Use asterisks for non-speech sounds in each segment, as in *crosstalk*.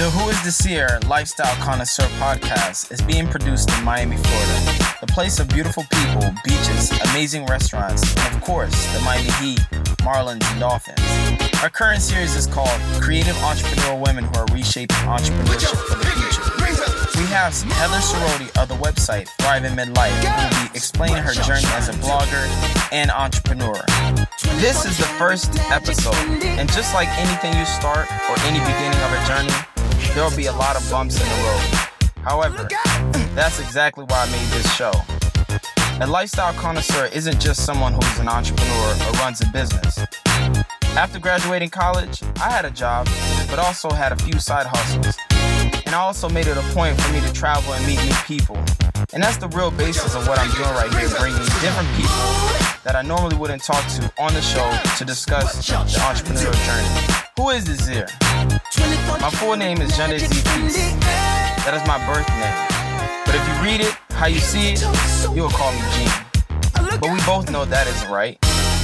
The Who is Desir Lifestyle Connoisseur podcast is being produced in Miami, Florida, the place of beautiful people, beaches, amazing restaurants, and of course, the Miami Heat, Marlins, and Dolphins. Our current series is called Creative Entrepreneurial Women Who Are Reshaping Entrepreneurship for the Future. We have Heather Serody of the website Thrive in Midlife, who will be explaining her journey as a blogger and entrepreneur. This is the first episode, and just like anything you start or any beginning of a journey, there will be a lot of bumps in the road. However, that's exactly why I made this show. A lifestyle connoisseur isn't just someone who's an entrepreneur or runs a business. After graduating college, I had a job, but also had a few side hustles. And I also made it a point for me to travel and meet new people. And that's the real basis of what I'm doing right here, bringing different people that I normally wouldn't talk to on the show to discuss the entrepreneurial journey. Who is Desir? My full name is Jana Peace. That is my birth name. But if you read it how you see it, you will call me Gene. But we both know that isn't right.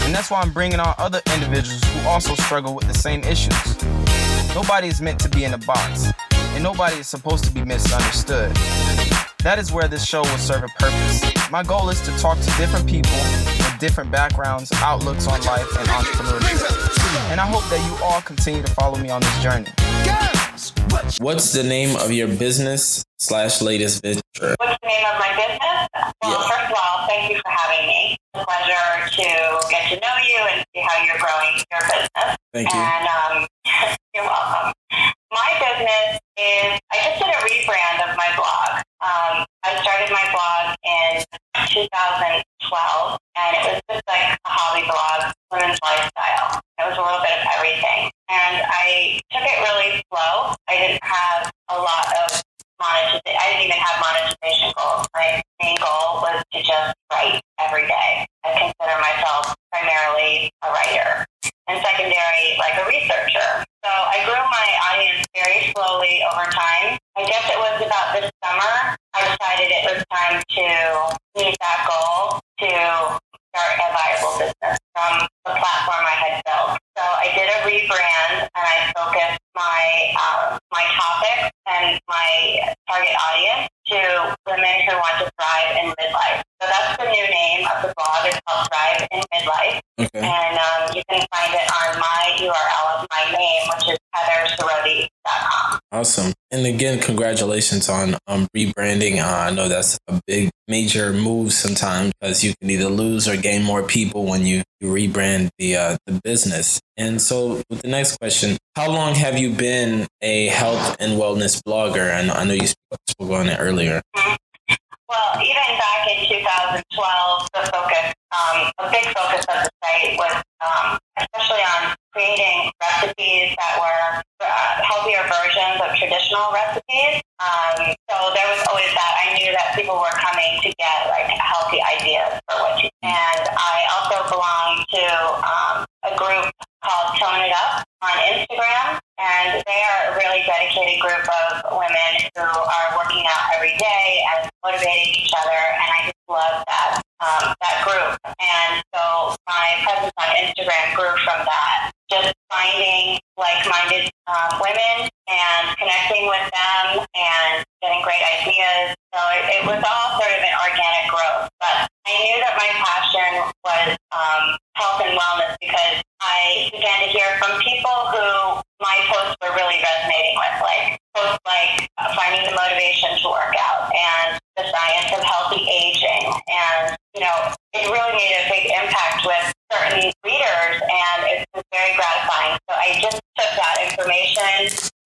And that's why I'm bringing on other individuals who also struggle with the same issues. Nobody is meant to be in a box, and nobody is supposed to be misunderstood. That is where this show will serve a purpose. My goal is to talk to different people different backgrounds, outlooks on life, and entrepreneurship. And I hope that you all continue to follow me on this journey. What's the name of your business slash latest venture? What's the name of my business? Well, yeah. first of all, thank you for having me. It's a pleasure to get to know you and see how you're growing your business. Thank you. And um, *laughs* you're welcome. My business is, I just did a rebrand of my blog. Um, I started my blog in 2012, and it was just like a hobby blog, women's lifestyle. It was a little bit of everything. And I took it really slow. I didn't have a lot of monetization. I didn't even have monetization goals. My main goal was to just And again, congratulations on um, rebranding. Uh, I know that's a big, major move sometimes because you can either lose or gain more people when you, you rebrand the, uh, the business. And so, with the next question, how long have you been a health and wellness blogger? I know, I know you spoke on it earlier. Well, even back in 2012, the focus, um, a big focus of the site was um, especially on creating recipes that were uh, healthier versions of traditional recipes. Um, so there was always that. I knew that people were coming to get like healthy ideas for what you. And I also belong to um, a group called Tone It Up on Instagram, and they are a really dedicated group of women who are working out every day and motivating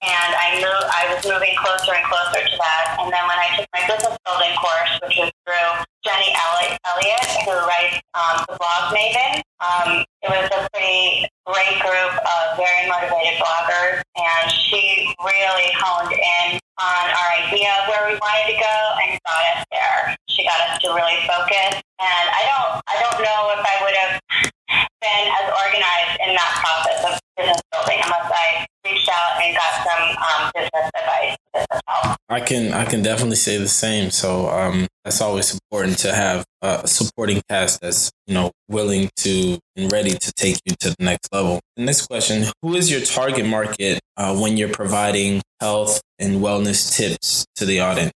and I knew I was moving closer and closer to that. And then when I took my business building course, which was through Jenny Elliott, who writes um, the blog Maven, um, can I can definitely say the same. So um, that's always important to have a supporting cast that's you know willing to and ready to take you to the next level. The next question: Who is your target market uh, when you're providing health and wellness tips to the audience?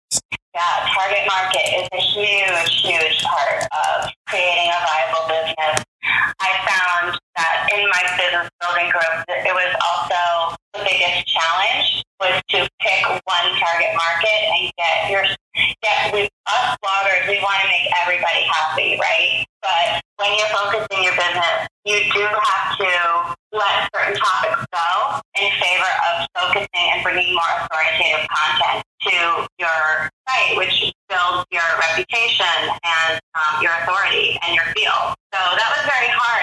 Yeah, target market is a huge, huge part of creating a viable business. I found that in my business building group, it was also the biggest challenge was to pick one target market and get your get with us bloggers, we want to make everybody happy, right? But when you're focusing your business, you do have to let certain topics go in favor of focusing and bringing more authoritative content to your site, which builds your reputation and um, your authority and your field. So that was very hard,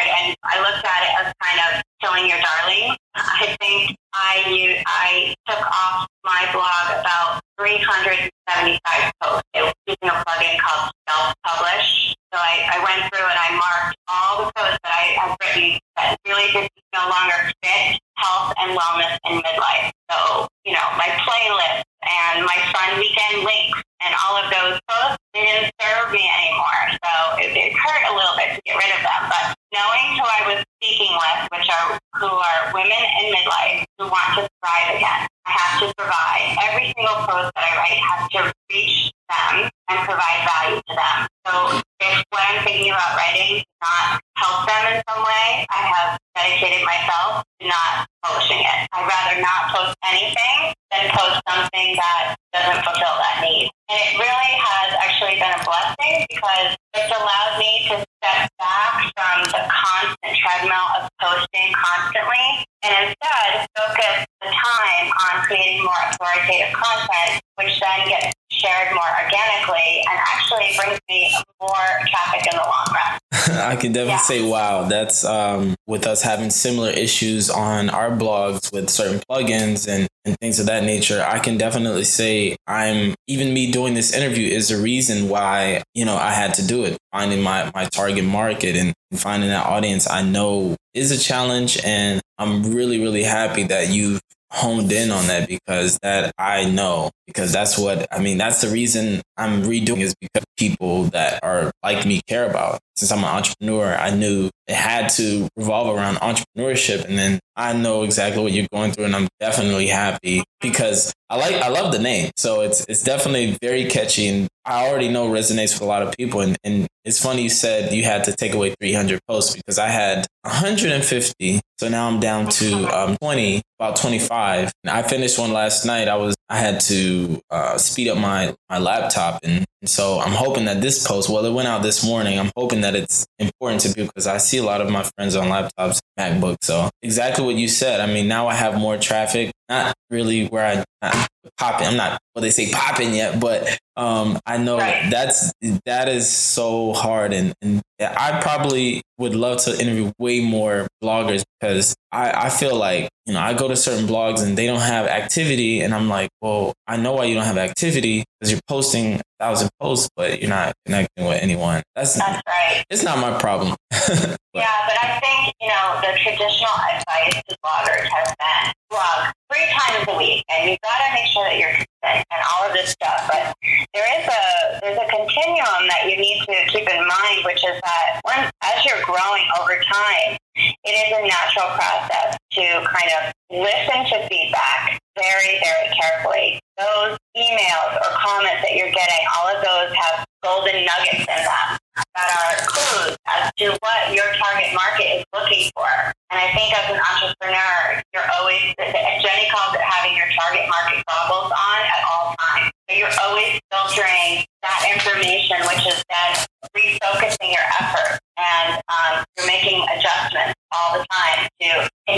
thinking about writing not help them in some way, I have dedicated myself to not publishing it. I'd rather not post anything than post something that doesn't fulfill that need. And it really has actually been a blessing because it's allowed me to step back from the constant treadmill of posting constantly and instead focus the time on creating more authoritative content, which then gets shared more organically and actually brings me more traffic in the long run. *laughs* I can definitely yeah. say, wow, that's um, with us having similar issues on our blogs with certain plugins and, and things of that nature. I can definitely say I'm even me doing this interview is a reason why, you know, I had to do it. Finding my, my target market and finding that audience I know is a challenge. And I'm really, really happy that you've honed in on that because that I know because that's what I mean that's the reason I'm redoing is because people that are like me care about. Since I'm an entrepreneur I knew it had to revolve around entrepreneurship and then I know exactly what you're going through and I'm definitely happy because I like I love the name. So it's it's definitely very catchy and I already know resonates with a lot of people. And, and it's funny you said you had to take away 300 posts because I had 150 so now I'm down to um, 20 about 25 and I finished one last night. I was I had to uh, speed up my my laptop. And, and, so I'm hoping that this post well it went out this morning. I'm hoping that it's important to people because I see a lot of my friends on laptops MacBook so exactly what you said. I mean now I have more traffic not really where I not popping I'm not what they say popping yet but um, I know right. that's that is so hard. And, and I probably would love to interview way more bloggers because I, I feel like you know I go to certain blogs and they don't have activity. And I'm like well I know why you don't have activity because you're posting thousand posts but you're not connecting with anyone. That's, that's right. it's not my problem. *laughs* Yeah but I think you know the traditional advice to bloggers has been blog three times a week and you've got to make sure that you're consistent and all of this stuff. But there is a there's a continuum that you need to keep in mind which is that when as you're growing over time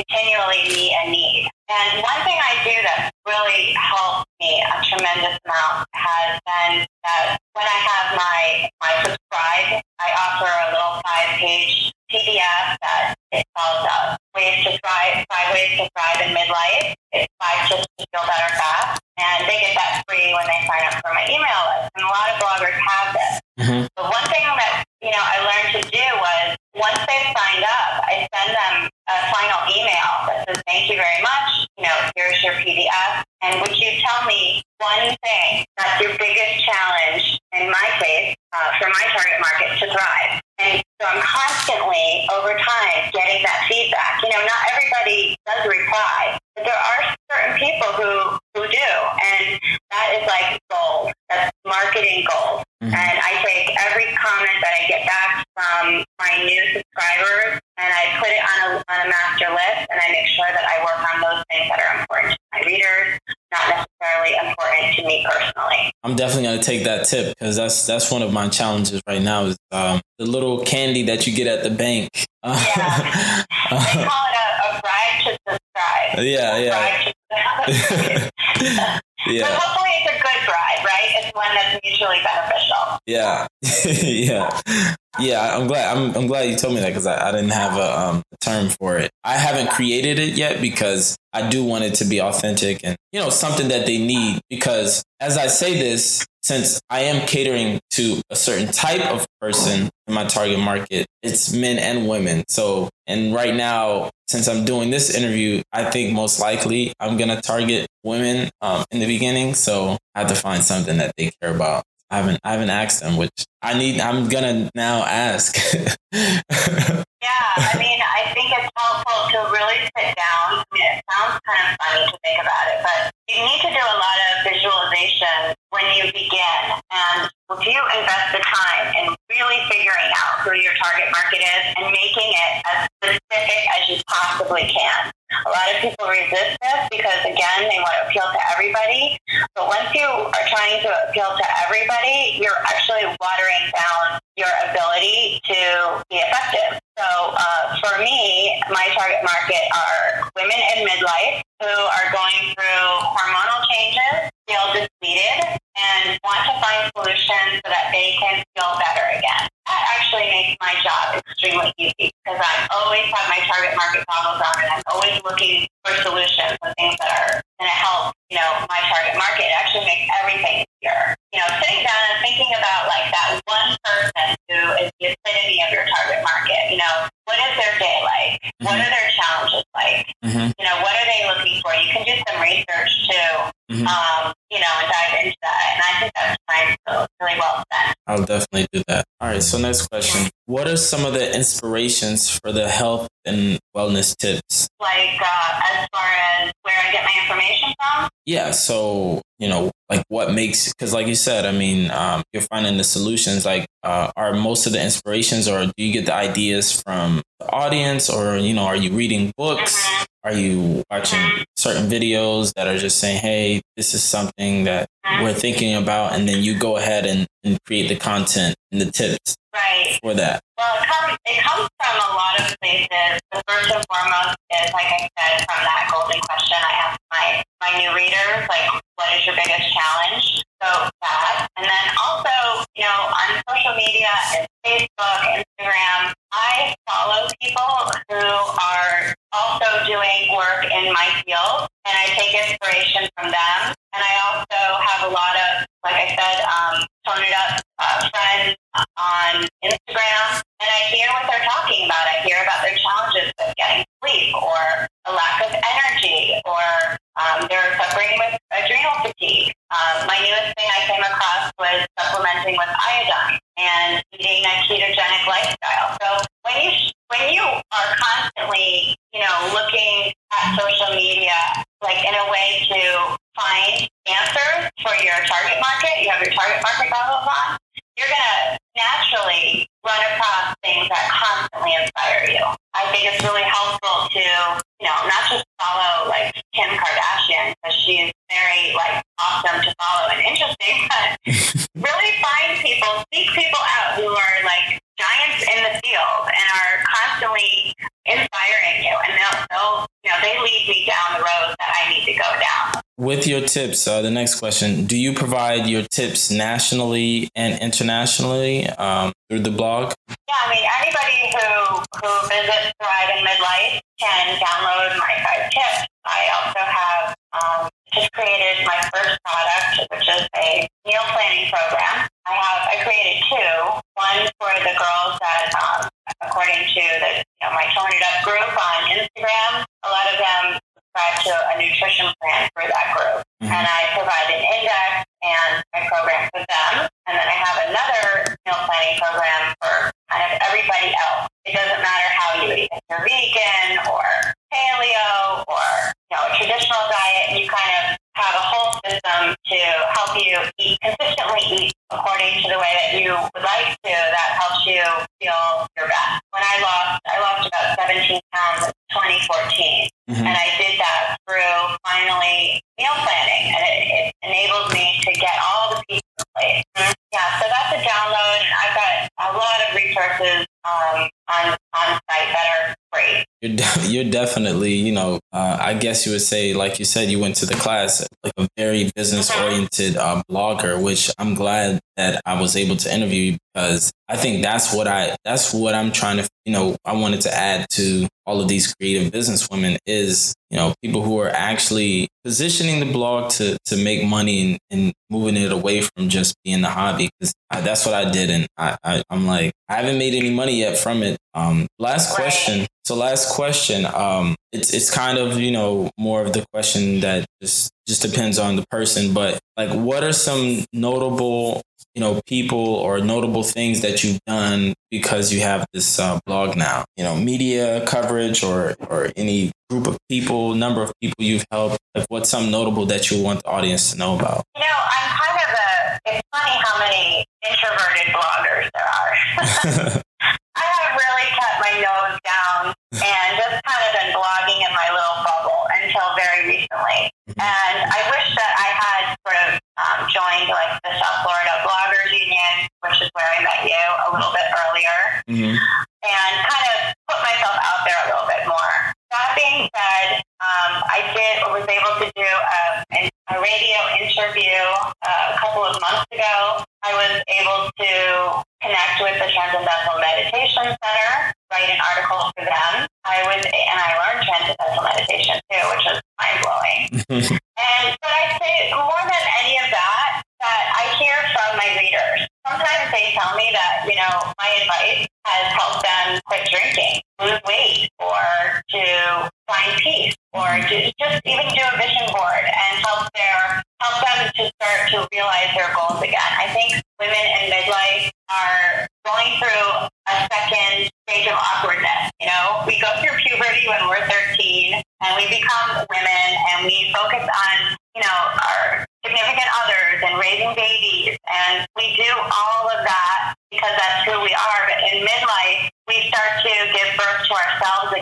continually meet a need. And one thing I do that really helped me a tremendous amount has been that when I have my my subscribe, I offer a little five page PDF that it calls uh, ways to thrive, five ways to thrive constantly over time take that tip because that's that's one of my challenges right now is um, the little candy that you get at the bank. *laughs* Yeah. they call it a, a bribe to subscribe. Yeah, yeah. *laughs* yeah. But hopefully it's a good bribe, right? It's one that's mutually beneficial. Yeah. *laughs* yeah. Yeah, I'm glad. I'm, I'm glad you told me that because I, I didn't have a, um, a term for it. I haven't created it yet because I do want it to be authentic and you know something that they need. Because as I say this, since I am catering to a certain type of person in my target market, it's men and women. So, and right now, since I'm doing this interview, I think most likely I'm gonna target women um, in the beginning. So I have to find something that they care about. I haven't I haven't asked them, which I need. I'm gonna now ask. *laughs* yeah, I mean, I think it's helpful to really sit down. I mean, it sounds kind of funny to think about it, but you need to do a lot of visualization when you begin. Market. Actually makes everything easier. You know, sitting down and thinking about like that one person who is the epitome of your target market. You know, what is their day like? Mm-hmm. What are their challenges like? Mm-hmm. You know, what are they looking for? You can do some research too, mm-hmm. um, you know, and dive into that. And I think that's fine. So really well spent. I'll definitely do that. All right. So next question. What are some of the inspirations for the health and wellness tips? Like uh, as far as where I get my information from? Yeah. So, you know, like what makes, because like you said, I mean, um, you're finding the solutions. Like, uh, are most of the inspirations or do you get the ideas from the audience or, you know, are you reading books? Mm-hmm. Are you watching mm-hmm. certain videos that are just saying, hey, this is something that mm-hmm. we're thinking about? And then you go ahead and, and create the content and the tips right. for that? Well, it comes, it comes from a lot of places. The first and foremost is, like I said, from that golden question I ask my, my new readers, like, what is your biggest challenge? So that. And then also, you know, on social media Facebook, Instagram, I follow people who are also doing work in my field and I take inspiration from them. And I also have a lot of, like I said, um, tone it up uh, friends on Instagram, and I hear what they're talking about. I hear about their challenges with getting With your tips, uh, the next question: Do you provide your tips nationally and internationally um, through the blog? Yeah, I mean anybody who who visits Thrive in Midlife can download my five tips. I also have um, just created my first product, which is a meal planning program. I have I created two. One for the girls that, um, according to the you know my Tone It Up group on Instagram, a lot of them subscribe to a nutrition plan for that group. Mm-hmm. And I provide an index and my program for them. And then I have another meal planning program would say, like you said, you went to the class, like a very business oriented uh, blogger, which I'm glad that I was able to interview because I think that's what I, that's what I'm trying to, you know, I wanted to add to all of these creative business women is, you know, people who are actually positioning the blog to, to make money and, and moving it away from just being the hobby. Cause that's what I did. And I, I, I'm like, I haven't made any money yet from it. Um, last question. So last question. Um, it's it's kind of you know more of the question that just just depends on the person, but like, what are some notable you know people or notable things that you've done because you have this uh, blog now? You know, media coverage or or any group of people, number of people you've helped. Like, what's some notable that you want the audience to know about? You know, I'm kind of a. It's funny how many introverted bloggers there are. *laughs* I have really kept my nose down and just kind of been blogging in my little bubble until very recently. Mm-hmm. And I wish that I had sort of um, joined like the South Florida which is where I met you a little bit earlier, mm-hmm. and kind of put myself out there a little bit more. That being said, um, I did was able to do a, a radio interview uh, a couple of months ago. I was able to connect with the Transcendental Meditation Center, write an article for them. I was, and I learned Transcendental Meditation too, which was mind blowing. *laughs*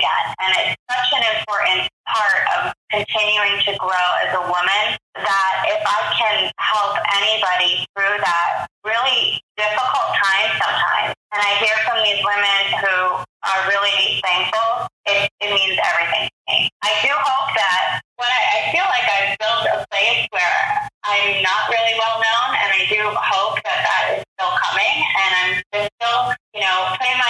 again. And it's such an important part of continuing to grow as a woman that if I can help anybody through that really difficult time sometimes, and I hear from these women who are really thankful, it, it means everything to me. I do hope that what I, I feel like I've built a place where I'm not really well known, and I do hope that that is still coming, and I'm just still, you know, putting my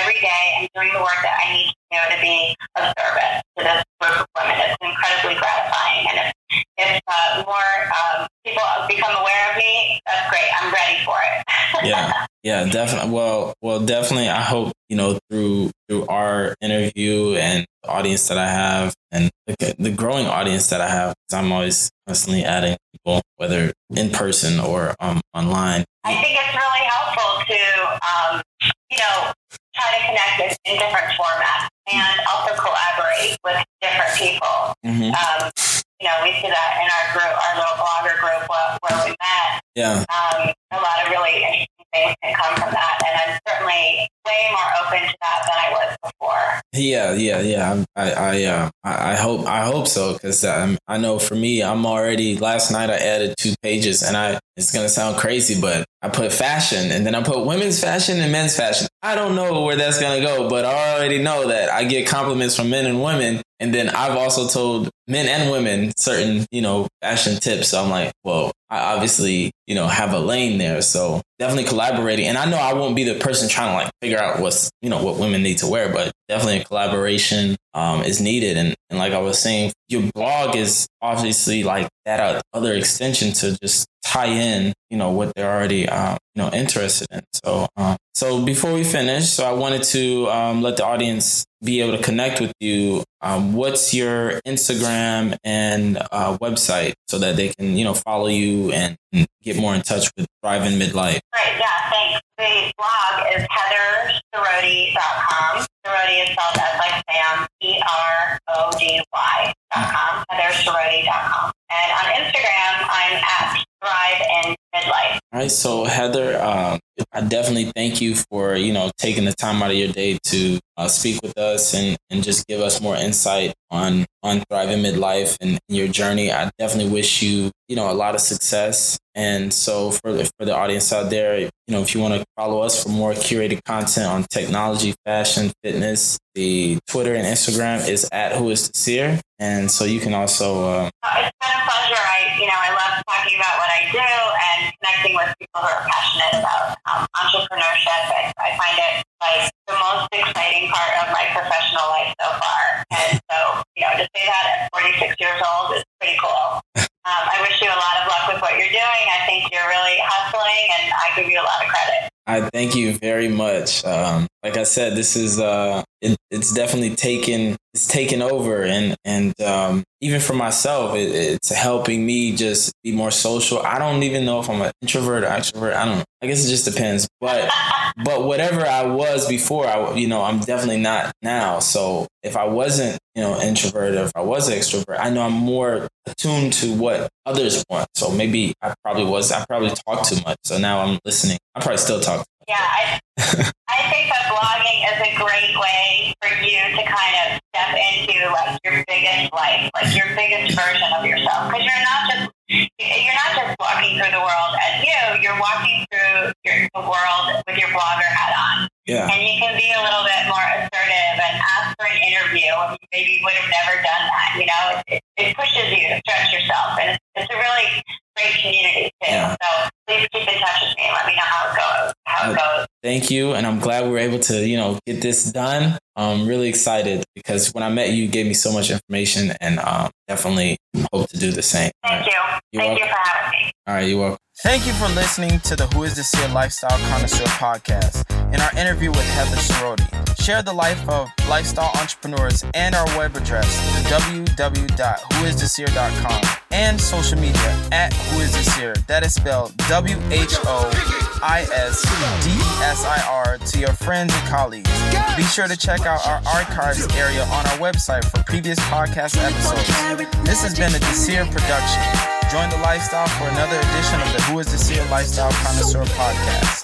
every day and doing the work that I need to do to be of service to this group of women. It's incredibly gratifying, and if if uh, more um, people become aware of me, that's great. I'm ready for it. *laughs* yeah, yeah, definitely. Well, well, definitely. I hope you know through through our interview and the audience that I have, and the, the growing audience that I have, because I'm always constantly adding people, whether in person or um, online. I think it's really helpful to, um, you know, try to connect in, in different formats and also collaborate with different people. Mm-hmm. Um, you know, we see that in our group, our little blogger group where, where we met. Yeah. Um, a lot of really can come from that, and I'm certainly way more open to that than I was before. Yeah, yeah, yeah. I, I, uh, I hope, I hope so, because um, I know for me, I'm already. Last night I added two pages, and I. It's gonna sound crazy, but I put fashion, and then I put women's fashion and men's fashion. I don't know where that's gonna go, but I already know that I get compliments from men and women, and then I've also told men and women certain, you know, fashion tips. So I'm like, well, I obviously, you know, have a lane there. So definitely collaborating. And I know I won't be the person trying to like figure out what's, you know, what women need to wear, but definitely a collaboration um, is needed. And, and like I was saying, your blog is obviously like that other extension to just tie in, you know, what they're already, um, you know, interested in. So, um, so before we finish, so I wanted to um, let the audience be able to connect with you. Um, what's your Instagram and uh, website so that they can, you know, follow you and get more in touch with Thrive in Midlife? Right. Yeah. The blog is heatherserody.com. Serody is spelled as like Sam, E-R-O-D-Y dot com, And on Instagram, I'm at Thrive and Midlife. All right, so Heather, um, I definitely thank you for, you know, taking the time out of your day to uh, speak with us and, and just give us more insight on, on Thriving Midlife and your journey. I definitely wish you you know a lot of success. And so for the, for the audience out there, you know if you want to follow us for more curated content on technology, fashion, fitness, the Twitter and Instagram is at Who Is Desir, and so you can also. Uh, it's been a pleasure. I you know I love talking about what I do and connecting with people who are passionate about um, entrepreneurship. I, I find it like the most exciting part of my professional life so far. And so, you know, to say that at 46 years old is pretty cool. *laughs* Um, I wish you a lot of luck with what you're doing. I think you're really hustling, and I give you a lot of credit. I thank you very much. Um, like I said, this is uh, it, it's definitely taken it's taken over, and and um, even for myself, it, it's helping me just be more social. I don't even know if I'm an introvert or extrovert. I don't. I guess it just depends. But but whatever I was before, I you know I'm definitely not now. So if I wasn't you know introverted, if I was extrovert, I know I'm more attuned to what others want. So maybe I probably was. I probably talked too much. So now I'm listening. I probably still talk. Yeah, I, I think that blogging is a great way for you to kind of step into like your biggest life, like your biggest version of yourself, because you're not just you're not just walking through the world as you. You're walking through your, the world with your blogger hat on. Yeah. And you can be a little bit more assertive and ask for an interview. Maybe you maybe would have never done that. You know, it, it pushes you to stretch yourself, and it's, it's a really great community too. Yeah. So please keep in touch with me and let me know how it goes. How it goes. Thank you, and I'm glad we were able to, you know, get this done. I'm really excited because when I met you, you gave me so much information, and um, definitely hope to do the same. Thank right. you. You're Thank welcome. you for having me. All right, you're welcome. Thank you for listening to the Who is Desir Lifestyle Connoisseur podcast in our interview with Heather Serody. Share the life of lifestyle entrepreneurs and our web address, www.whoisdesir.com, and social media at Who is Seer. That is spelled W H O I S D S I R to your friends and colleagues. Be sure to check out our archives area on our website for previous podcast episodes. This has been a Desir production. Join the lifestyle for another edition of the Who is Desir Lifestyle Connoisseur podcast.